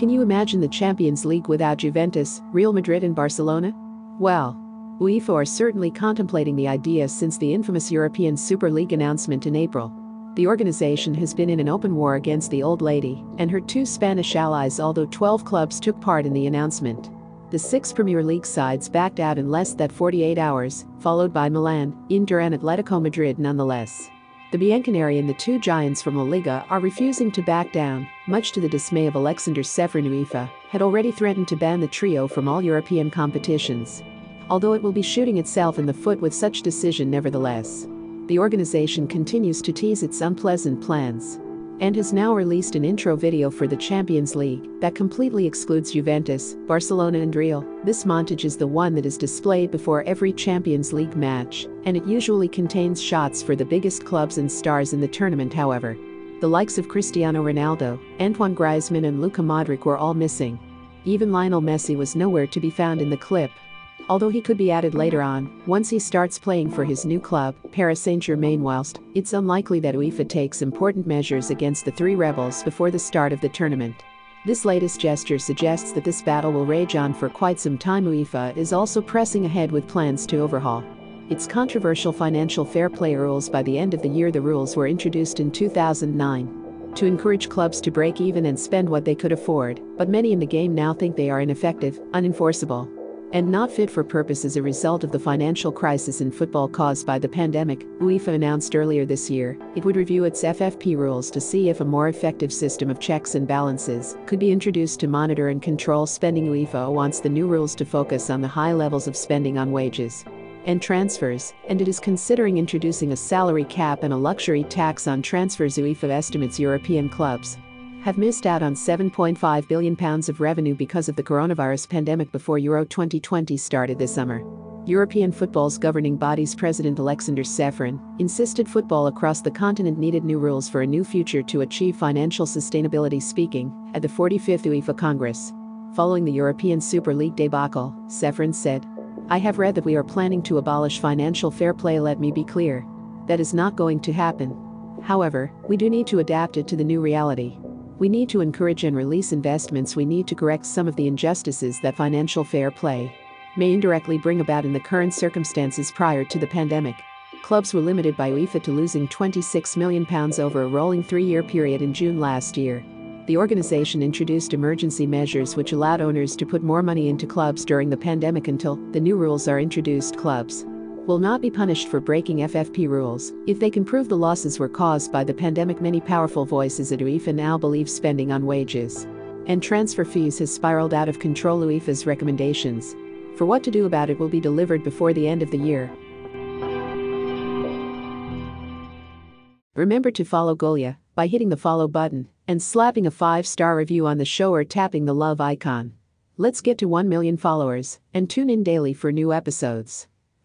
Can you imagine the Champions League without Juventus, Real Madrid, and Barcelona? Well, UEFA are certainly contemplating the idea since the infamous European Super League announcement in April. The organization has been in an open war against the old lady and her two Spanish allies, although 12 clubs took part in the announcement. The six Premier League sides backed out in less than 48 hours, followed by Milan, Inter, and Atletico Madrid nonetheless. The Bianconeri and the two giants from La Liga are refusing to back down, much to the dismay of Alexander Ceferin UEFA, had already threatened to ban the trio from all European competitions. Although it will be shooting itself in the foot with such decision nevertheless the organization continues to tease its unpleasant plans and has now released an intro video for the Champions League that completely excludes Juventus, Barcelona, and Real. This montage is the one that is displayed before every Champions League match, and it usually contains shots for the biggest clubs and stars in the tournament, however. The likes of Cristiano Ronaldo, Antoine Griezmann, and Luka Modric were all missing. Even Lionel Messi was nowhere to be found in the clip, although he could be added later on, once he starts playing for his new club, Paris Saint-Germain whilst it's unlikely that UEFA takes important measures against the three rebels before the start of the tournament. This latest gesture suggests that this battle will rage on for quite some time. UEFA is also pressing ahead with plans to overhaul its controversial financial fair play rules by the end of the year. The rules were introduced in 2009 to encourage clubs to break even and spend what they could afford, but many in the game now think they are ineffective, unenforceable, and not fit for purpose as a result of the financial crisis in football caused by the pandemic, UEFA announced earlier this year it would review its FFP rules to see if a more effective system of checks and balances could be introduced to monitor and control spending. UEFA wants the new rules to focus on the high levels of spending on wages and transfers, and it is considering introducing a salary cap and a luxury tax on transfers. UEFA estimates European clubs have missed out on 7.5 billion pounds of revenue because of the coronavirus pandemic before Euro 2020 started this summer. European football's governing body's president Alexander Ceferin insisted football across the continent needed new rules for a new future to achieve financial sustainability speaking at the 45th UEFA Congress. Following the European Super League debacle, Ceferin said, I have read that we are planning to abolish financial fair play let me be clear. That is not going to happen. However, we do need to adapt it to the new reality. We need to encourage and release investments. We need to correct some of the injustices that financial fair play may indirectly bring about in the current circumstances prior to the pandemic. Clubs were limited by UEFA to losing £26 million over a rolling three year period in June last year. The organization introduced emergency measures which allowed owners to put more money into clubs during the pandemic until the new rules are introduced. Clubs will not be punished for breaking FFP rules if they can prove the losses were caused by the pandemic. Many powerful voices at UEFA now believe spending on wages and transfer fees has spiraled out of control. UEFA's recommendations for what to do about it will be delivered before the end of the year. Remember to follow Golia by hitting the follow button and slapping a 5-star review on the show or tapping the love icon. Let's get to 1 million followers and tune in daily for new episodes.